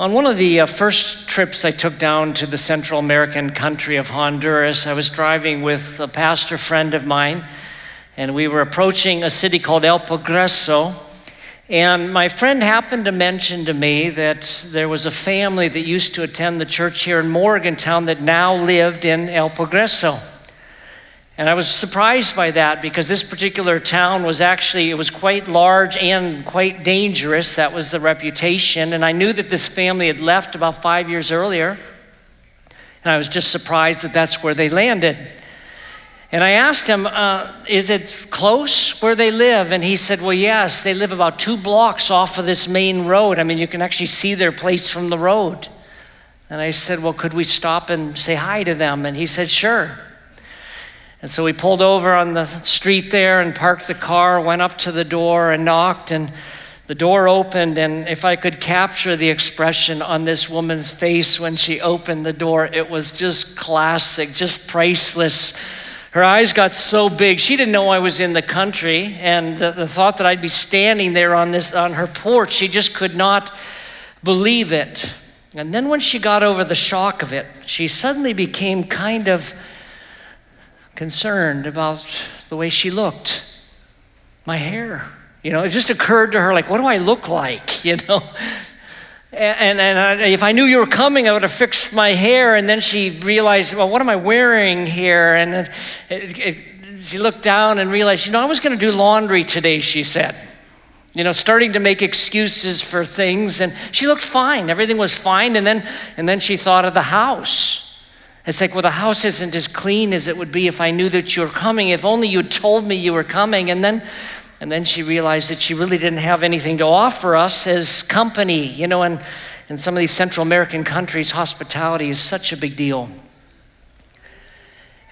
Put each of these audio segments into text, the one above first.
On one of the uh, first trips I took down to the Central American country of Honduras, I was driving with a pastor friend of mine, and we were approaching a city called El Progreso. And my friend happened to mention to me that there was a family that used to attend the church here in Morgantown that now lived in El Progreso. And I was surprised by that because this particular town was actually it was quite large and quite dangerous. That was the reputation. And I knew that this family had left about 5 years earlier. And I was just surprised that that's where they landed. And I asked him, uh, Is it close where they live? And he said, Well, yes, they live about two blocks off of this main road. I mean, you can actually see their place from the road. And I said, Well, could we stop and say hi to them? And he said, Sure. And so we pulled over on the street there and parked the car, went up to the door and knocked, and the door opened. And if I could capture the expression on this woman's face when she opened the door, it was just classic, just priceless. Her eyes got so big. She didn't know I was in the country, and the, the thought that I'd be standing there on, this, on her porch, she just could not believe it. And then when she got over the shock of it, she suddenly became kind of concerned about the way she looked, my hair. You know, it just occurred to her, like, what do I look like? You know? And, and I, if I knew you were coming, I would have fixed my hair. And then she realized, well, what am I wearing here? And it, it, it, she looked down and realized, you know, I was going to do laundry today, she said. You know, starting to make excuses for things. And she looked fine. Everything was fine. And then, and then she thought of the house. It's like, well, the house isn't as clean as it would be if I knew that you were coming. If only you told me you were coming. And then, and then she realized that she really didn't have anything to offer us as company. You know, and in some of these Central American countries, hospitality is such a big deal.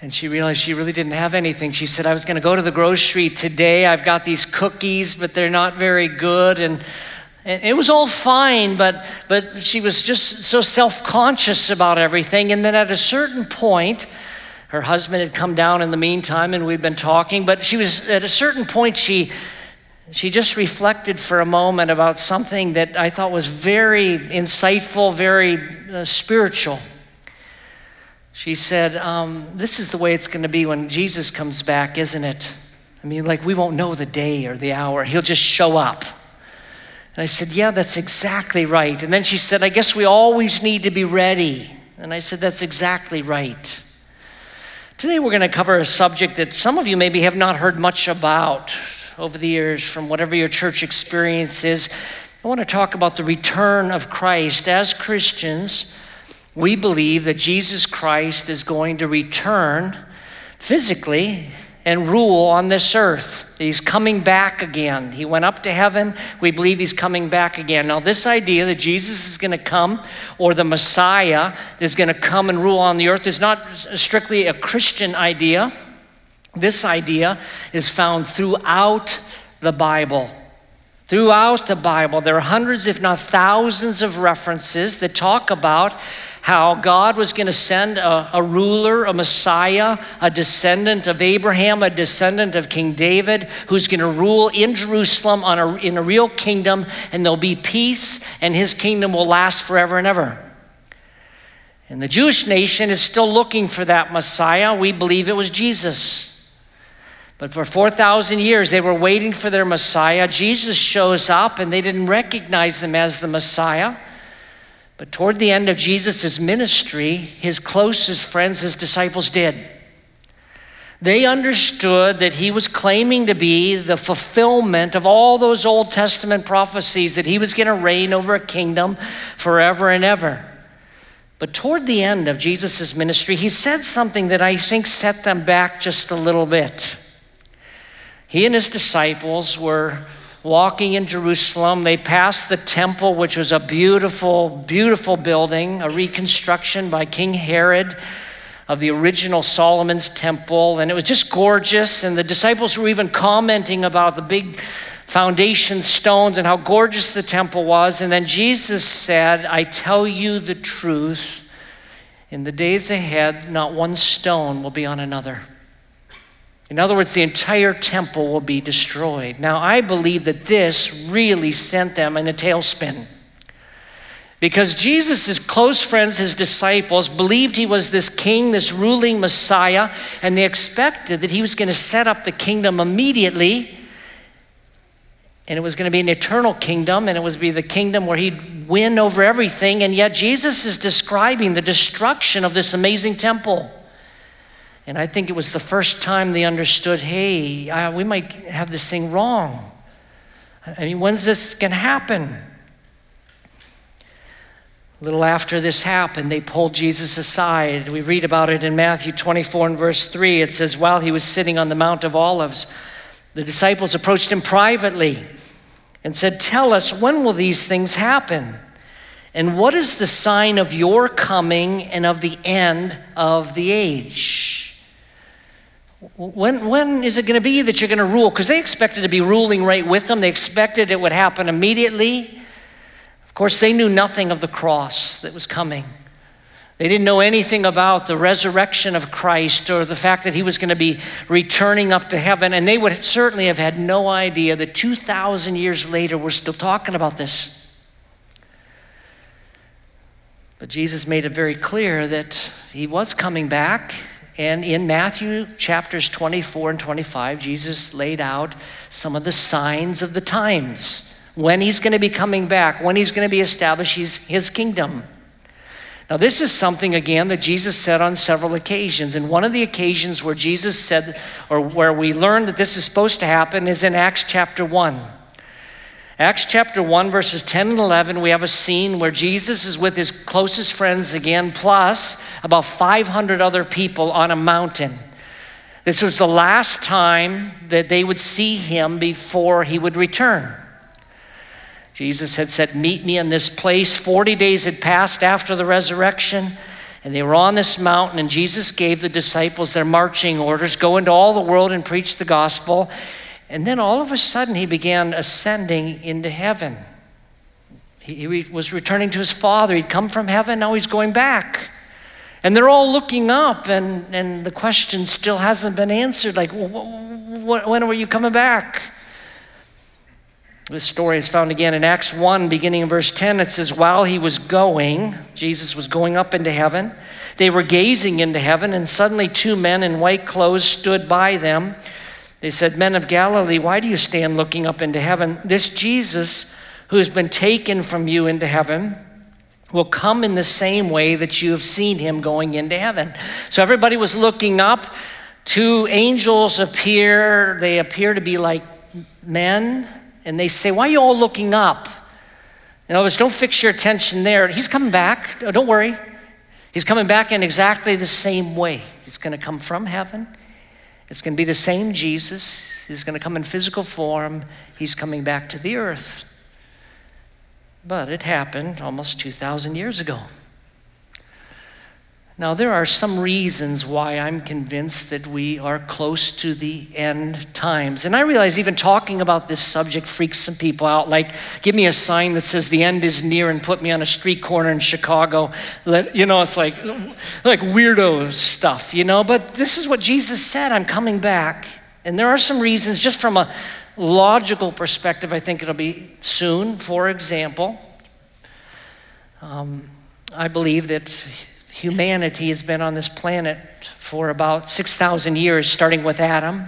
And she realized she really didn't have anything. She said, I was going to go to the grocery today. I've got these cookies, but they're not very good. And and it was all fine, but, but she was just so self conscious about everything. And then at a certain point, her husband had come down in the meantime and we'd been talking, but she was at a certain point, she, she just reflected for a moment about something that I thought was very insightful, very uh, spiritual. She said, um, This is the way it's going to be when Jesus comes back, isn't it? I mean, like, we won't know the day or the hour. He'll just show up. And I said, Yeah, that's exactly right. And then she said, I guess we always need to be ready. And I said, That's exactly right. Today we're going to cover a subject that some of you maybe have not heard much about over the years from whatever your church experience is. I want to talk about the return of Christ. As Christians, we believe that Jesus Christ is going to return physically and rule on this earth. He's coming back again. He went up to heaven. We believe he's coming back again. Now, this idea that Jesus is going to come or the Messiah is going to come and rule on the earth is not strictly a Christian idea. This idea is found throughout the Bible. Throughout the Bible, there are hundreds, if not thousands, of references that talk about how God was going to send a, a, ruler, a Messiah, a descendant of Abraham, a descendant of King David, who's going to rule in Jerusalem on a, in a real kingdom, and there'll be peace, and his kingdom will last forever and ever. And the Jewish nation is still looking for that Messiah. We believe it was Jesus. But for 4,000 years, they were waiting for their Messiah. Jesus shows up, and they didn't recognize him as the Messiah. But toward the end of Jesus' ministry, his closest friends, his disciples, did. They understood that he was claiming to be the fulfillment of all those Old Testament prophecies, that he was going to reign over a kingdom forever and ever. But toward the end of Jesus' ministry, he said something that I think set them back just a little bit. He and his disciples were walking in Jerusalem. They passed the temple, which was a beautiful, beautiful building, a reconstruction by King Herod of the original Solomon's temple. And it was just gorgeous. And the disciples were even commenting about the big foundation stones and how gorgeous the temple was. And then Jesus said, I tell you the truth. In the days ahead, not one stone will be on another. In other words, the entire temple will be destroyed. Now, I believe that this really sent them in a tailspin. Because Jesus' close friends, his disciples, believed he was this king, this ruling Messiah, and they expected that he was going to set up the kingdom immediately. And it was going to be an eternal kingdom, and it was be the kingdom where he'd win over everything. And yet Jesus is describing the destruction of this amazing temple. And I think it was the first time they understood hey, uh, we might have this thing wrong. I mean, when's this going to happen? A little after this happened, they pulled Jesus aside. We read about it in Matthew 24 and verse 3. It says, While he was sitting on the Mount of Olives, the disciples approached him privately and said, Tell us, when will these things happen? And what is the sign of your coming and of the end of the age? When, when is it going to be that you're going to rule? Because they expected to be ruling right with them. They expected it would happen immediately. Of course, they knew nothing of the cross that was coming. They didn't know anything about the resurrection of Christ or the fact that he was going to be returning up to heaven. And they would certainly have had no idea that 2,000 years later, we're still talking about this. But Jesus made it very clear that he was coming back and in Matthew chapters 24 and 25, Jesus laid out some of the signs of the times when he's going to be coming back, when he's going to be establishing his, his kingdom. Now, this is something, again, that Jesus said on several occasions. And one of the occasions where Jesus said, or where we learned that this is supposed to happen, is in Acts chapter 1. Acts chapter 1, verses 10 and 11, we have a scene where Jesus is with his closest friends again, plus about 500 other people on a mountain. This was the last time that they would see him before he would return. Jesus had said, Meet me in this place. 40 days had passed after the resurrection, and they were on this mountain, and Jesus gave the disciples their marching orders go into all the world and preach the gospel. And then all of a sudden, he began ascending into heaven. He, he was returning to his Father. He'd come from heaven, now he's going back. And they're all looking up, and, and the question still hasn't been answered like, when were you coming back? This story is found again in Acts 1, beginning in verse 10. It says, While he was going, Jesus was going up into heaven, they were gazing into heaven, and suddenly two men in white clothes stood by them. They said, Men of Galilee, why do you stand looking up into heaven? This Jesus who has been taken from you into heaven will come in the same way that you have seen him going into heaven. So everybody was looking up. Two angels appear. They appear to be like men. And they say, Why are you all looking up? In other words, don't fix your attention there. He's coming back. Don't worry. He's coming back in exactly the same way. He's going to come from heaven. It's going to be the same Jesus. He's going to come in physical form. He's coming back to the earth. But it happened almost 2,000 years ago. Now, there are some reasons why I'm convinced that we are close to the end times. And I realize even talking about this subject freaks some people out. Like, give me a sign that says the end is near and put me on a street corner in Chicago. Let, you know, it's like, like weirdo stuff, you know? But this is what Jesus said I'm coming back. And there are some reasons, just from a logical perspective, I think it'll be soon. For example, um, I believe that humanity has been on this planet for about 6,000 years, starting with Adam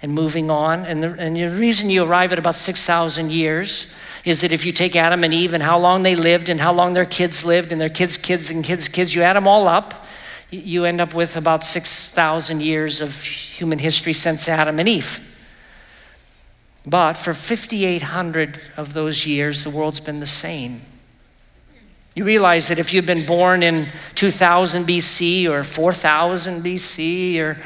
and moving on. And the, and the reason you arrive at about 6,000 years is that if you take Adam and Eve and how long they lived and how long their kids lived and their kids' kids and kids' kids, you add them all up, you end up with about 6,000 years of human history since Adam and Eve. But for 5,800 of those years, the world's been the same. You realize that if you'd been born in 2000 BC or 4000 BC or,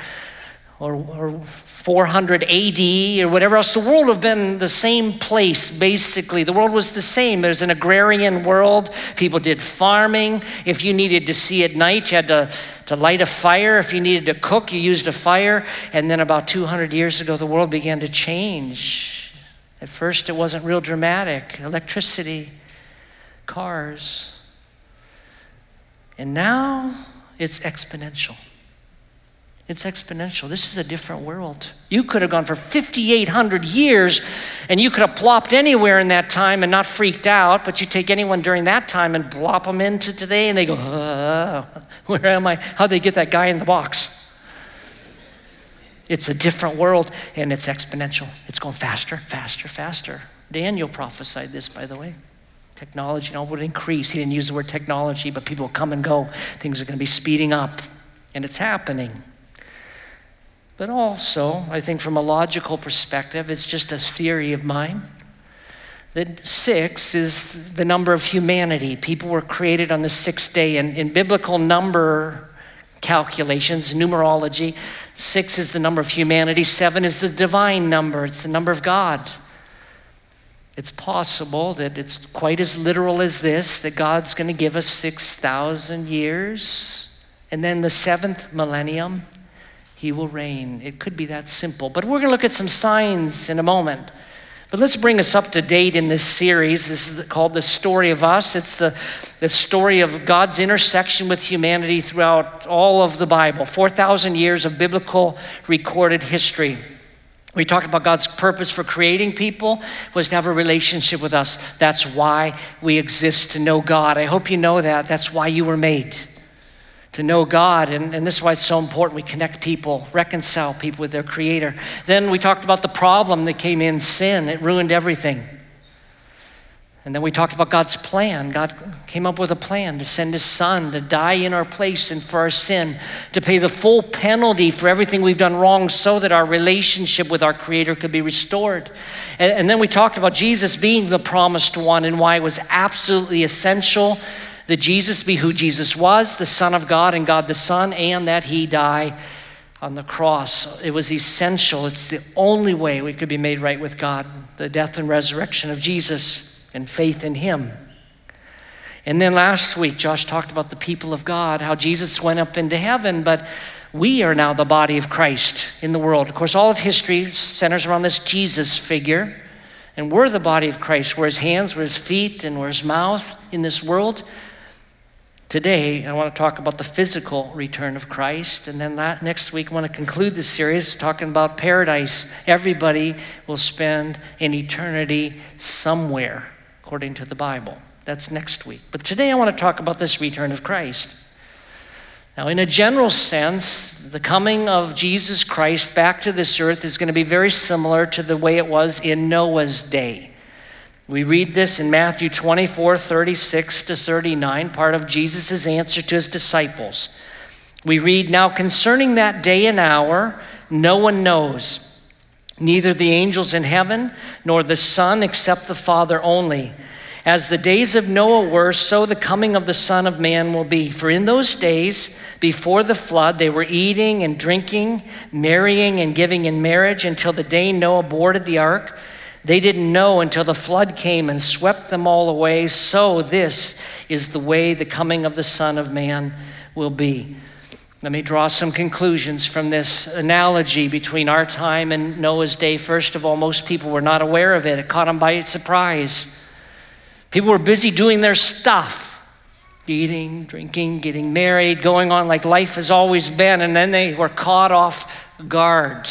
or, or 400 AD or whatever else, the world would have been the same place, basically. The world was the same. There's an agrarian world. People did farming. If you needed to see at night, you had to, to light a fire. If you needed to cook, you used a fire. And then about 200 years ago, the world began to change. At first, it wasn't real dramatic electricity, cars. And now it's exponential. It's exponential. This is a different world. You could have gone for 5,800 years and you could have plopped anywhere in that time and not freaked out, but you take anyone during that time and plop them into today and they go, uh, Where am I? How'd they get that guy in the box? It's a different world and it's exponential. It's going faster, faster, faster. Daniel prophesied this, by the way. Technology you know, would increase. He didn't use the word technology, but people come and go. Things are going to be speeding up, and it's happening. But also, I think from a logical perspective, it's just a theory of mine that six is the number of humanity. People were created on the sixth day, and in biblical number calculations, numerology, six is the number of humanity, seven is the divine number, it's the number of God. It's possible that it's quite as literal as this that God's going to give us 6,000 years, and then the seventh millennium he will reign. It could be that simple. But we're going to look at some signs in a moment. But let's bring us up to date in this series. This is called The Story of Us. It's the, the story of God's intersection with humanity throughout all of the Bible 4,000 years of biblical recorded history. We talked about God's purpose for creating people was to have a relationship with us. That's why we exist to know God. I hope you know that. That's why you were made to know God. And, and this is why it's so important. We connect people, reconcile people with their Creator. Then we talked about the problem that came in sin, it ruined everything. And then we talked about God's plan. God came up with a plan to send His Son to die in our place and for our sin, to pay the full penalty for everything we've done wrong so that our relationship with our Creator could be restored. And, and then we talked about Jesus being the promised one and why it was absolutely essential that Jesus be who Jesus was, the Son of God and God the Son, and that he die on the cross. It was essential. It's the only way we could be made right with God the death and resurrection of Jesus and faith in him. And then last week, Josh talked about the people of God, how Jesus went up into heaven, but we are now the body of Christ in the world. Of course, all of history centers around this Jesus figure, and we're the body of Christ. We're his hands, we're his feet, and we're his mouth in this world. Today, I want to talk about the physical return of Christ. And then that, next week, I want to conclude the series talking about paradise. Everybody will spend an eternity somewhere, according to the Bible. That's next week. But today, I want to talk about this return of Christ. Now, in a general sense, the coming of Jesus Christ back to this earth is going to be very similar to the way it was in Noah's day. We read this in Matthew 24, 36 to 39, part of Jesus' answer to his disciples. We read, Now concerning that day and hour, no one knows, neither the angels in heaven nor the Son, except the Father only. As the days of Noah were, so the coming of the Son of Man will be. For in those days, before the flood, they were eating and drinking, marrying and giving in marriage until the day Noah boarded the ark they didn't know until the flood came and swept them all away. So, this is the way the coming of the Son of Man will be. Let me draw some conclusions from this analogy between our time and Noah's day. First of all, most people were not aware of it, it caught them by surprise. People were busy doing their stuff eating, drinking, getting married, going on like life has always been, and then they were caught off guard.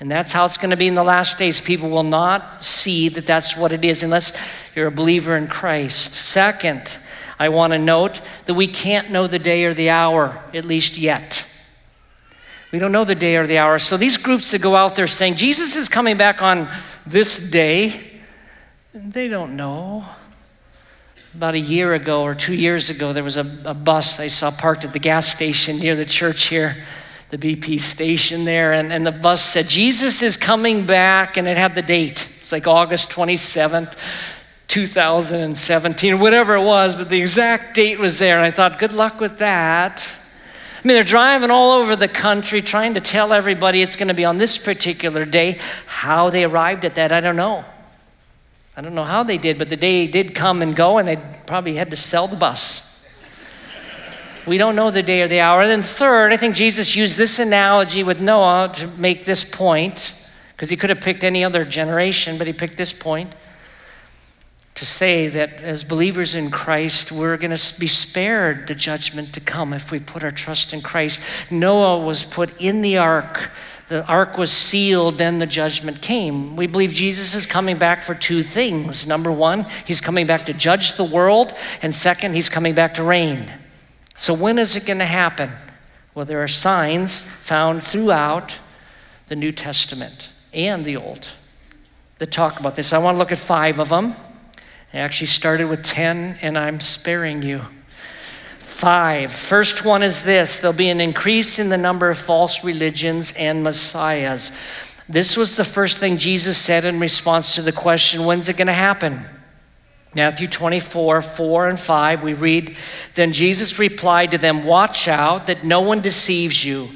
And that's how it's going to be in the last days. People will not see that that's what it is unless you're a believer in Christ. Second, I want to note that we can't know the day or the hour, at least yet. We don't know the day or the hour. So these groups that go out there saying Jesus is coming back on this day, they don't know. About a year ago or two years ago, there was a, a bus I saw parked at the gas station near the church here the BP station there, and, and the bus said, Jesus is coming back, and it had the date. It's like August 27th, 2017, whatever it was, but the exact date was there. And I thought, good luck with that. I mean, they're driving all over the country trying to tell everybody it's going to be on this particular day. How they arrived at that, I don't know. I don't know how they did, but the day did come and go, and they probably had to sell the bus. We don't know the day or the hour. And then, third, I think Jesus used this analogy with Noah to make this point, because he could have picked any other generation, but he picked this point to say that as believers in Christ, we're going to be spared the judgment to come if we put our trust in Christ. Noah was put in the ark. The ark was sealed, then the judgment came. We believe Jesus is coming back for two things. Number one, he's coming back to judge the world, and second, he's coming back to reign. So, when is it going to happen? Well, there are signs found throughout the New Testament and the Old that talk about this. I want to look at five of them. I actually started with 10, and I'm sparing you. Five. First one is this there'll be an increase in the number of false religions and messiahs. This was the first thing Jesus said in response to the question when's it going to happen? Matthew 24, 4 and 5, we read, Then Jesus replied to them, Watch out that no one deceives you.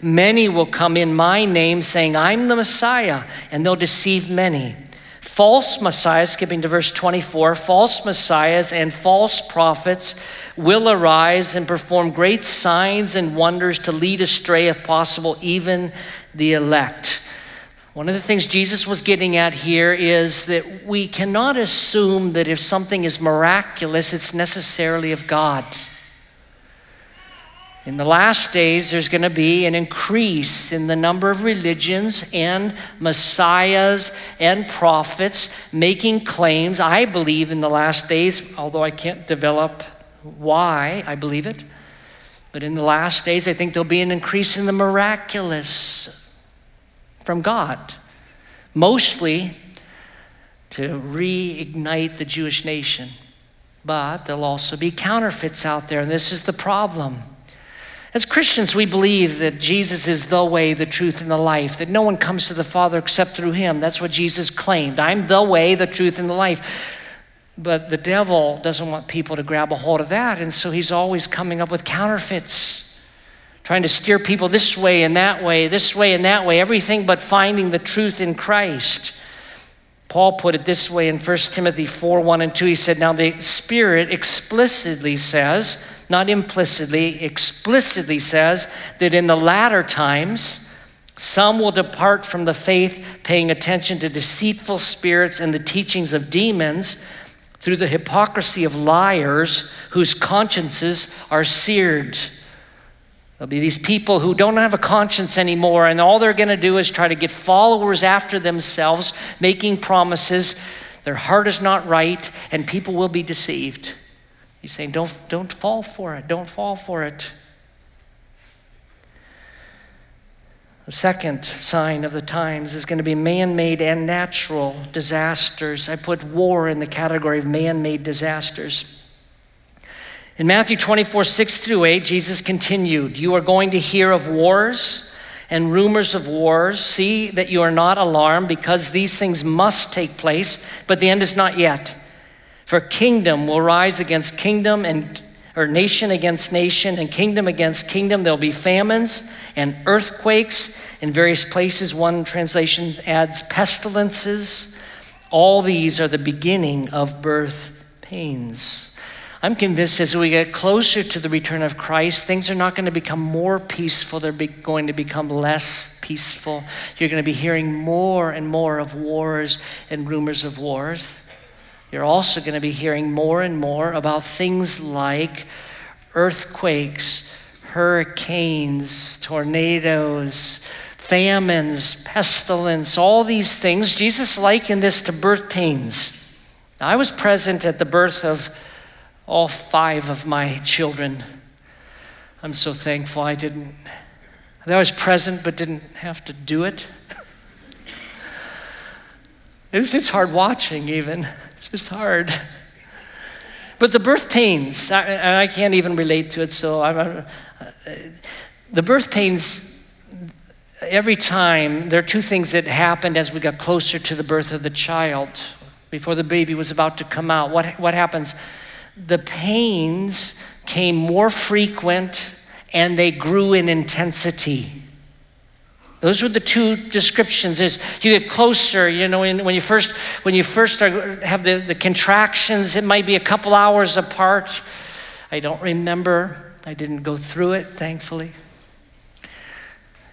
Many will come in my name saying, I'm the Messiah, and they'll deceive many. False messiahs, skipping to verse 24, false messiahs and false prophets will arise and perform great signs and wonders to lead astray, if possible, even the elect. One of the things Jesus was getting at here is that we cannot assume that if something is miraculous, it's necessarily of God. In the last days, there's going to be an increase in the number of religions and messiahs and prophets making claims. I believe in the last days, although I can't develop why I believe it. But in the last days, I think there'll be an increase in the miraculous from God, mostly to reignite the Jewish nation. But there'll also be counterfeits out there, and this is the problem. As Christians, we believe that Jesus is the way, the truth, and the life, that no one comes to the Father except through him. That's what Jesus claimed. I'm the way, the truth, and the life. But the devil doesn't want people to grab a hold of that, and so he's always coming up with counterfeits, trying to steer people this way and that way, this way and that way, everything but finding the truth in Christ. Paul put it this way in 1 Timothy 4 1 and 2. He said, Now the Spirit explicitly says, not implicitly, explicitly says that in the latter times, some will depart from the faith, paying attention to deceitful spirits and the teachings of demons through the hypocrisy of liars whose consciences are seared. There'll be these people who don't have a conscience anymore, and all they're going to do is try to get followers after themselves, making promises. Their heart is not right, and people will be deceived. He's saying, don't, don't fall for it. Don't fall for it. The second sign of the times is going to be man made and natural disasters. I put war in the category of man made disasters. In Matthew 24, 6 through 8, Jesus continued, You are going to hear of wars and rumors of wars. See that you are not alarmed because these things must take place, but the end is not yet. For kingdom will rise against kingdom and or nation against nation and kingdom against kingdom. There'll be famines and earthquakes in various places. One translation adds pestilences. All these are the beginning of birth pains. I'm convinced as we get closer to the return of Christ, things are not going to become more peaceful, they're going to become less peaceful. You're going to be hearing more and more of wars and rumors of wars. You're also going to be hearing more and more about things like earthquakes, hurricanes, tornadoes, famines, pestilence, all these things. Jesus likened this to birth pains. I was present at the birth of all five of my children. I'm so thankful I didn't. I was present but didn't have to do it. It's, it's hard watching, even. It's just hard. But the birth pains, I, I can't even relate to it, so I'm, uh, the birth pains, every time, there are two things that happened as we got closer to the birth of the child, before the baby was about to come out. What, what happens? The pains came more frequent and they grew in intensity. Those were the two descriptions. Is you get closer, you know, when, you first when you first have the, the contractions, it might be a couple hours apart. I don't remember. I didn't go through it, thankfully.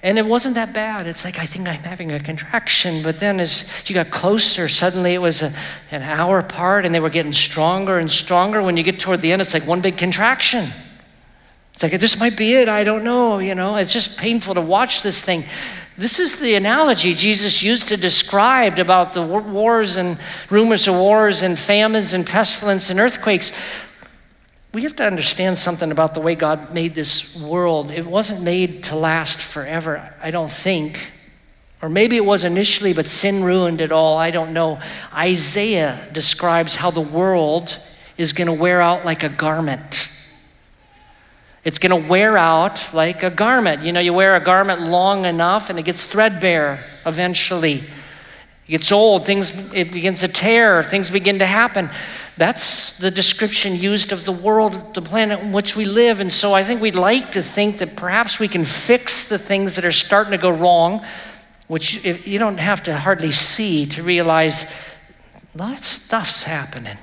And it wasn't that bad. It's like, I think I'm having a contraction. But then as you got closer, suddenly it was a, an hour apart and they were getting stronger and stronger. When you get toward the end, it's like one big contraction. It's like, this might be it. I don't know. You know, it's just painful to watch this thing. This is the analogy Jesus used to describe about the wars and rumors of wars and famines and pestilence and earthquakes we have to understand something about the way God made this world. It wasn't made to last forever, I don't think. Or maybe it was initially, but sin ruined it all. I don't know. Isaiah describes how the world is going to wear out like a garment. It's going to wear out like a garment. You know, you wear a garment long enough and it gets threadbare eventually. It gets old, things it begins to tear, things begin to happen. That's the description used of the world, the planet in which we live. And so I think we'd like to think that perhaps we can fix the things that are starting to go wrong, which you don't have to hardly see to realize a lot of stuff's happening.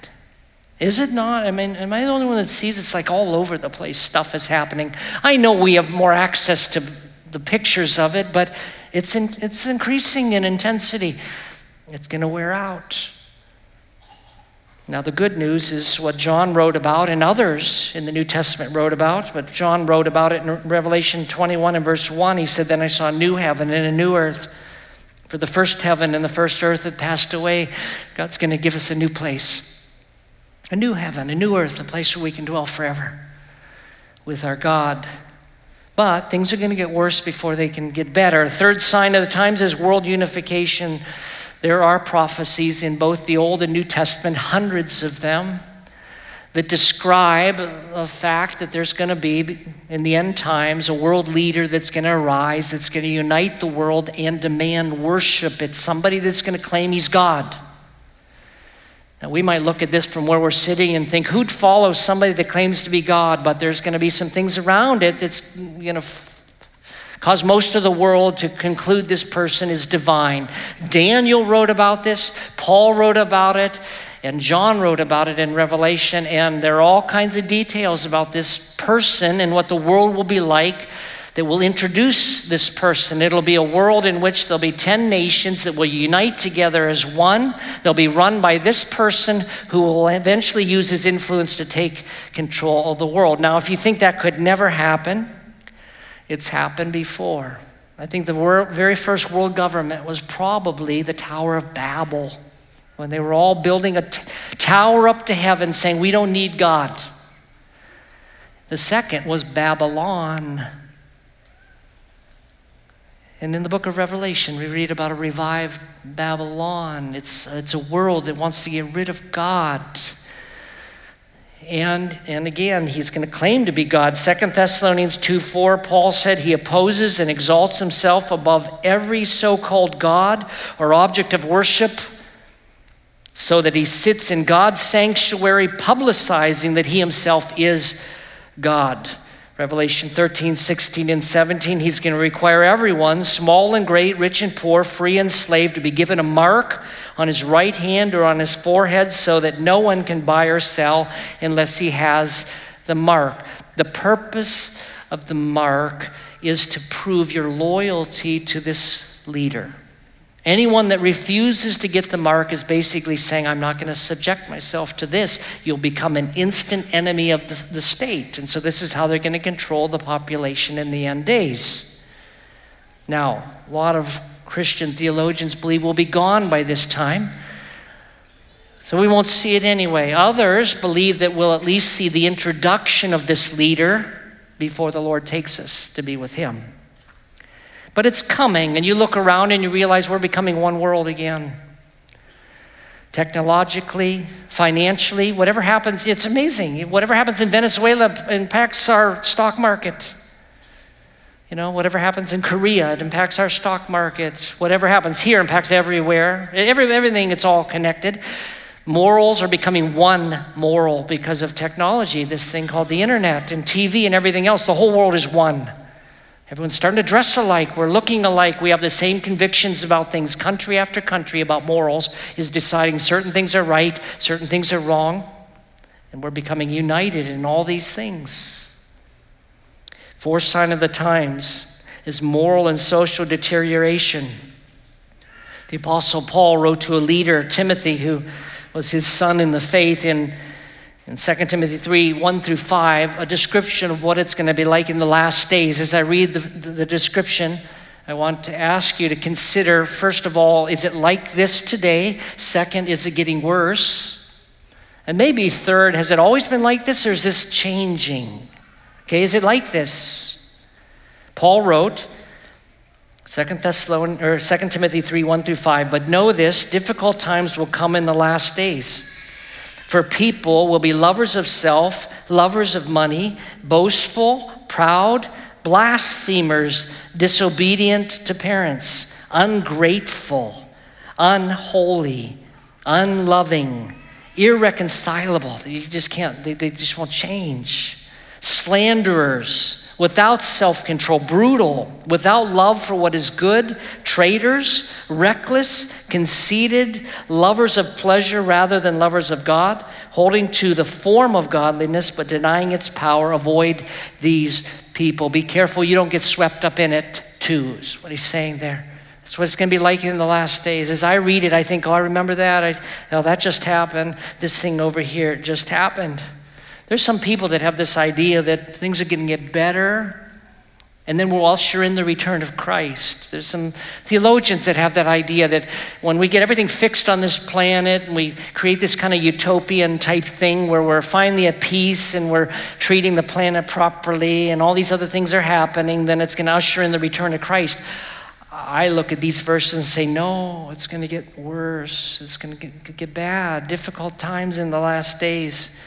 Is it not? I mean, am I the only one that sees it's like all over the place stuff is happening? I know we have more access to the pictures of it, but it's, in, it's increasing in intensity. It's going to wear out. Now, the good news is what John wrote about and others in the New Testament wrote about, but John wrote about it in Revelation 21 and verse 1. He said, Then I saw a new heaven and a new earth. For the first heaven and the first earth had passed away. God's going to give us a new place, a new heaven, a new earth, a place where we can dwell forever with our God. But things are going to get worse before they can get better. Third sign of the times is world unification. There are prophecies in both the Old and New Testament, hundreds of them, that describe the fact that there's going to be, in the end times, a world leader that's going to arise, that's going to unite the world and demand worship. It's somebody that's going to claim he's God. Now, we might look at this from where we're sitting and think, who'd follow somebody that claims to be God? But there's going to be some things around it that's going to cause most of the world to conclude this person is divine. Daniel wrote about this, Paul wrote about it, and John wrote about it in Revelation, and there are all kinds of details about this person and what the world will be like that will introduce this person. It'll be a world in which there'll be 10 nations that will unite together as one. They'll be run by this person who will eventually use his influence to take control of the world. Now, if you think that could never happen, it's happened before. I think the world, very first world government was probably the Tower of Babel, when they were all building a t- tower up to heaven saying, We don't need God. The second was Babylon. And in the book of Revelation, we read about a revived Babylon. It's, it's a world that wants to get rid of God. And, and again, he's going to claim to be God. Second Thessalonians 2 4, Paul said he opposes and exalts himself above every so called God or object of worship, so that he sits in God's sanctuary, publicizing that he himself is God. Revelation 13, 16, and 17, he's going to require everyone, small and great, rich and poor, free and slave, to be given a mark on his right hand or on his forehead so that no one can buy or sell unless he has the mark. The purpose of the mark is to prove your loyalty to this leader. Anyone that refuses to get the mark is basically saying, I'm not going to subject myself to this. You'll become an instant enemy of the, the state. And so, this is how they're going to control the population in the end days. Now, a lot of Christian theologians believe we'll be gone by this time. So, we won't see it anyway. Others believe that we'll at least see the introduction of this leader before the Lord takes us to be with him. But it's coming, and you look around and you realize we're becoming one world again. Technologically, financially, whatever happens, it's amazing. Whatever happens in Venezuela impacts our stock market. You know, whatever happens in Korea, it impacts our stock market. Whatever happens here impacts everywhere. Every, everything, it's all connected. Morals are becoming one moral because of technology, this thing called the internet and TV and everything else. The whole world is one. Everyone's starting to dress alike. We're looking alike. We have the same convictions about things. Country after country about morals is deciding certain things are right, certain things are wrong. And we're becoming united in all these things. Fourth sign of the times is moral and social deterioration. The Apostle Paul wrote to a leader, Timothy, who was his son in the faith, in, in 2 Timothy 3 1 through 5, a description of what it's going to be like in the last days. As I read the, the, description, I want to ask you to consider first of all, is it like this today? Second, is it getting worse? And maybe third, has it always been like this or is this changing? Okay, is it like this? Paul wrote, 2 Thessalonians or 2 Timothy 3, 1 through 5, but know this, difficult times will come in the last days. For people will be lovers of self, lovers of money, boastful, proud, blasphemers, disobedient to parents, ungrateful, unholy, unloving, irreconcilable. You just can't, they, they just won't change. Slanderers, without self control, brutal, without love for what is good, traitors, reckless, conceited, lovers of pleasure rather than lovers of God, holding to the form of godliness but denying its power. Avoid these people. Be careful you don't get swept up in it too, is what he's saying there. That's what it's going to be like in the last days. As I read it, I think, oh, I remember that. I, oh, that just happened. This thing over here just happened. There's some people that have this idea that things are going to get better and then we'll usher in the return of Christ. There's some theologians that have that idea that when we get everything fixed on this planet and we create this kind of utopian type thing where we're finally at peace and we're treating the planet properly and all these other things are happening, then it's going to usher in the return of Christ. I look at these verses and say, no, it's going to get worse. It's going to get, get bad. Difficult times in the last days.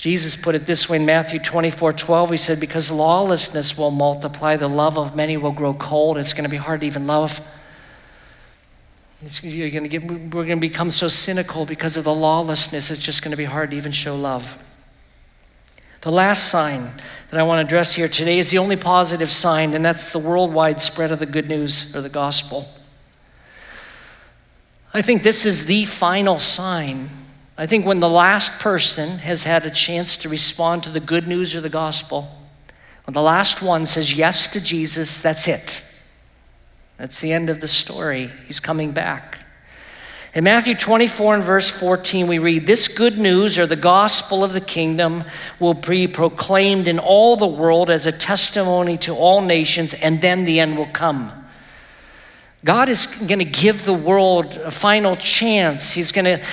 Jesus put it this way in Matthew 24 12. He said, Because lawlessness will multiply, the love of many will grow cold. It's going to be hard to even love. you're going to get, we're going to become so cynical because of the lawlessness, it's just going to be hard to even show love. The last sign that I want to address here today is the only positive sign, and that's the worldwide spread of the good news or the gospel. I think this is the final sign I think when the last person has had a chance to respond to the good news or the gospel, when the last one says yes to Jesus, that's it. That's the end of the story. He's coming back. In Matthew 24 and verse 14, we read, This good news or the gospel of the kingdom will be proclaimed in all the world as a testimony to all nations, and then the end will come. God is going to give the world a final chance. He's going to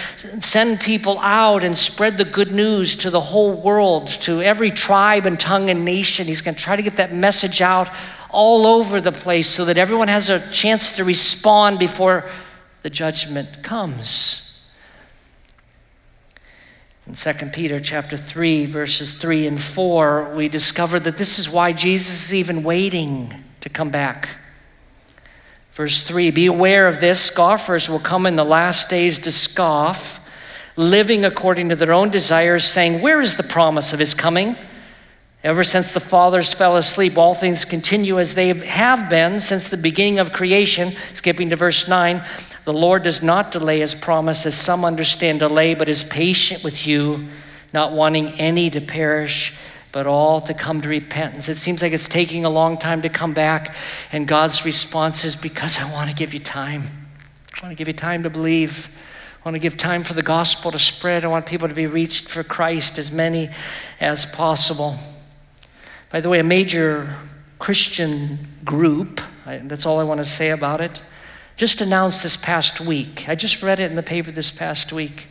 send people out and spread the good news to the whole world, to every tribe and tongue and nation. He's going to try to get that message out all over the place so that everyone has a chance to respond before the judgment comes. In 2 Peter chapter 3 verses 3 and 4, we discover that this is why Jesus is even waiting to come back. Verse 3 Be aware of this scoffers will come in the last days to scoff, living according to their own desires, saying, Where is the promise of his coming? Ever since the fathers fell asleep, all things continue as they have been since the beginning of creation. Skipping to verse 9, the Lord does not delay his promise, as some understand delay, but is patient with you, not wanting any to perish but all to come to repentance. It seems like it's taking a long time to come back, and God's response is because I want to give you time. I want to give you time to believe. I want to give time for the gospel to spread. I want people to be reached for Christ, as many as possible. By the way, a major Christian group, I, that's all I want to say about it, just announced this past week. I just read it in the paper this past week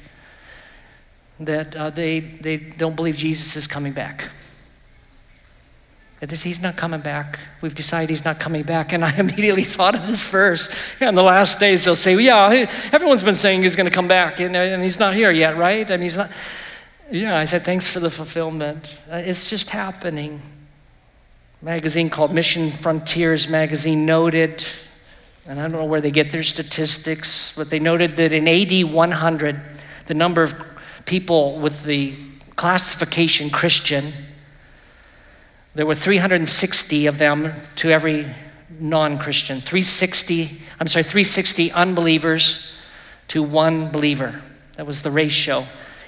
that uh, they, they don't believe Jesus is coming back. That this, he's not coming back. We've decided he's not coming back. And I immediately thought of this verse. In the last days, they'll say, well, yeah, everyone's been saying he's going to come back, and, and he's not here yet, right? And he's not. Yeah, I said, thanks for the fulfillment. Uh, it's just happening. A magazine called Mission Frontiers magazine noted, and I don't know where they get their statistics, but they noted that in AD 100, the number of people with the classification Christian there were 360 of them to every non Christian. 360, I'm sorry, 360 unbelievers to one believer. That was the ratio.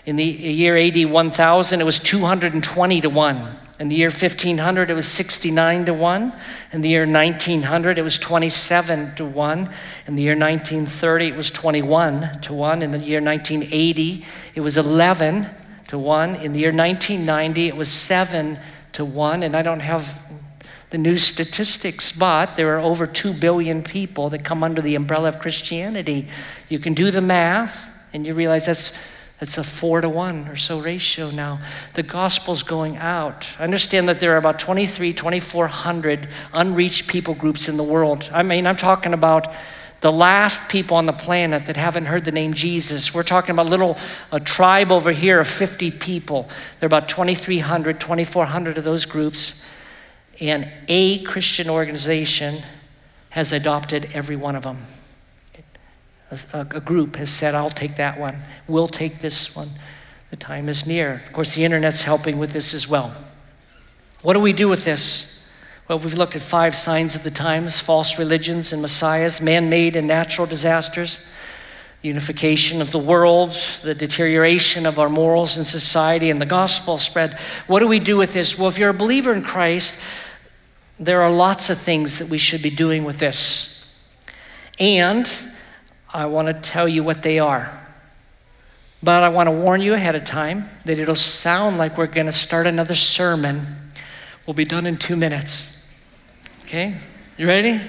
In the year AD 1000, it was 220 to 1. In the year 1500, it was 69 to 1. In the year 1900, it was 27 to 1. In the year 1930, it was 21 to 1. In the year 1980, it was 11 to 1. In the year 1990, it was 7 to 1. And I don't have the new statistics, but there are over 2 billion people that come under the umbrella of Christianity. You can do the math, and you realize that's it's a four to one or so ratio now. The gospel's going out. I understand that there are about 23, 2,400 unreached people groups in the world. I mean, I'm talking about the last people on the planet that haven't heard the name Jesus. We're talking about a little a tribe over here of 50 people. There are about 2,300, 2,400 of those groups. And a Christian organization has adopted every one of them a, a group has said, I'll take that one. We'll take this one. The time is near. Of course, the internet's helping with this as well. What do we do with this? Well, we've looked at five signs of the times false religions and messiahs, man made and natural disasters, unification of the world, the deterioration of our morals and society, and the gospel spread. What do we do with this? Well, if you're a believer in Christ, there are lots of things that we should be doing with this. And I want to tell you what they are. But I want to warn you ahead of time that it'll sound like we're going to start another sermon. We'll be done in two minutes. Okay? You ready?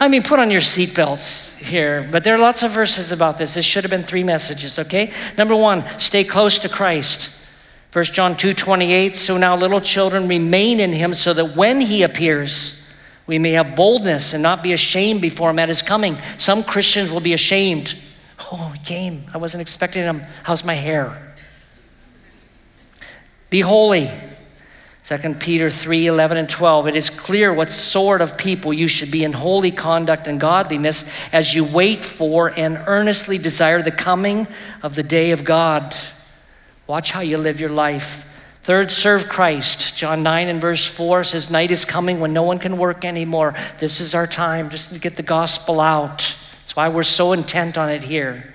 I mean, put on your seatbelts here, but there are lots of verses about this. This should have been three messages, okay? Number one, stay close to Christ. 1 John 2 28, so now little children remain in him so that when he appears, we may have boldness and not be ashamed before him at his coming. Some Christians will be ashamed. Oh, he came. I wasn't expecting him. How's my hair? Be holy. 2 Peter 3 11 and 12. It is clear what sort of people you should be in holy conduct and godliness as you wait for and earnestly desire the coming of the day of God. Watch how you live your life. Third, serve Christ. John 9 and verse 4 says, Night is coming when no one can work anymore. This is our time just to get the gospel out. That's why we're so intent on it here.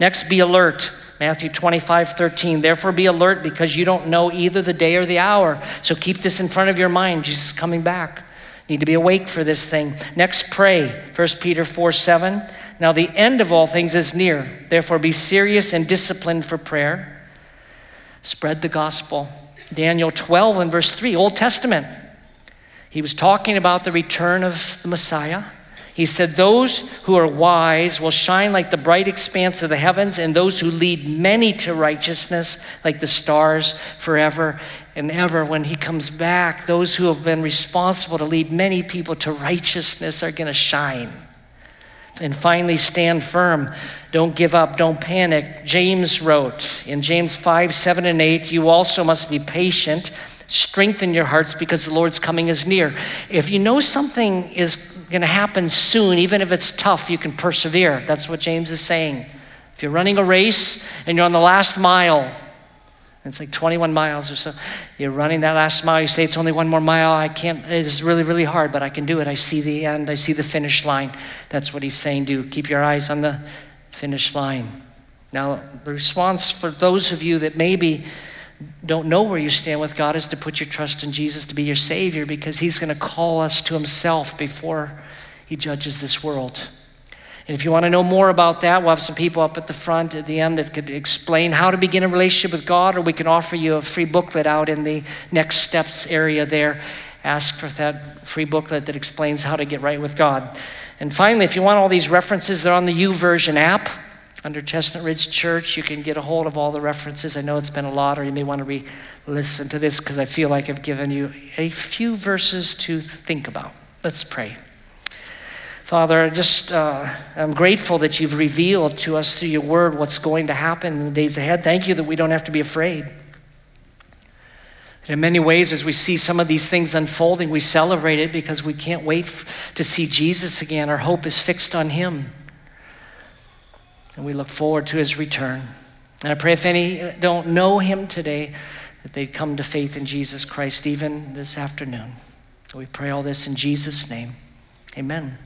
Next, be alert. Matthew 25, 13. Therefore, be alert because you don't know either the day or the hour. So keep this in front of your mind. Jesus is coming back. Need to be awake for this thing. Next, pray. 1 Peter 4, 7. Now, the end of all things is near. Therefore, be serious and disciplined for prayer. Spread the gospel. Daniel 12 and verse 3, Old Testament. He was talking about the return of the Messiah. He said, Those who are wise will shine like the bright expanse of the heavens, and those who lead many to righteousness like the stars forever and ever. When he comes back, those who have been responsible to lead many people to righteousness are going to shine. And finally, stand firm. Don't give up. Don't panic. James wrote in James 5 7 and 8, you also must be patient. Strengthen your hearts because the Lord's coming is near. If you know something is going to happen soon, even if it's tough, you can persevere. That's what James is saying. If you're running a race and you're on the last mile, it's like 21 miles or so. You're running that last mile. You say, It's only one more mile. I can't, it's really, really hard, but I can do it. I see the end. I see the finish line. That's what he's saying. Do keep your eyes on the finish line. Now, the response for those of you that maybe don't know where you stand with God is to put your trust in Jesus to be your Savior because He's going to call us to Himself before He judges this world. And if you want to know more about that, we'll have some people up at the front at the end that could explain how to begin a relationship with God, or we can offer you a free booklet out in the next steps area there. Ask for that free booklet that explains how to get right with God. And finally, if you want all these references, they're on the YouVersion app under Chestnut Ridge Church. You can get a hold of all the references. I know it's been a lot, or you may want to re listen to this because I feel like I've given you a few verses to think about. Let's pray. Father, I just uh, I'm grateful that you've revealed to us through your word what's going to happen in the days ahead. Thank you that we don't have to be afraid. in many ways, as we see some of these things unfolding, we celebrate it because we can't wait to see Jesus again. Our hope is fixed on him. And we look forward to his return. And I pray if any don't know him today, that they'd come to faith in Jesus Christ even this afternoon. We pray all this in Jesus' name. Amen.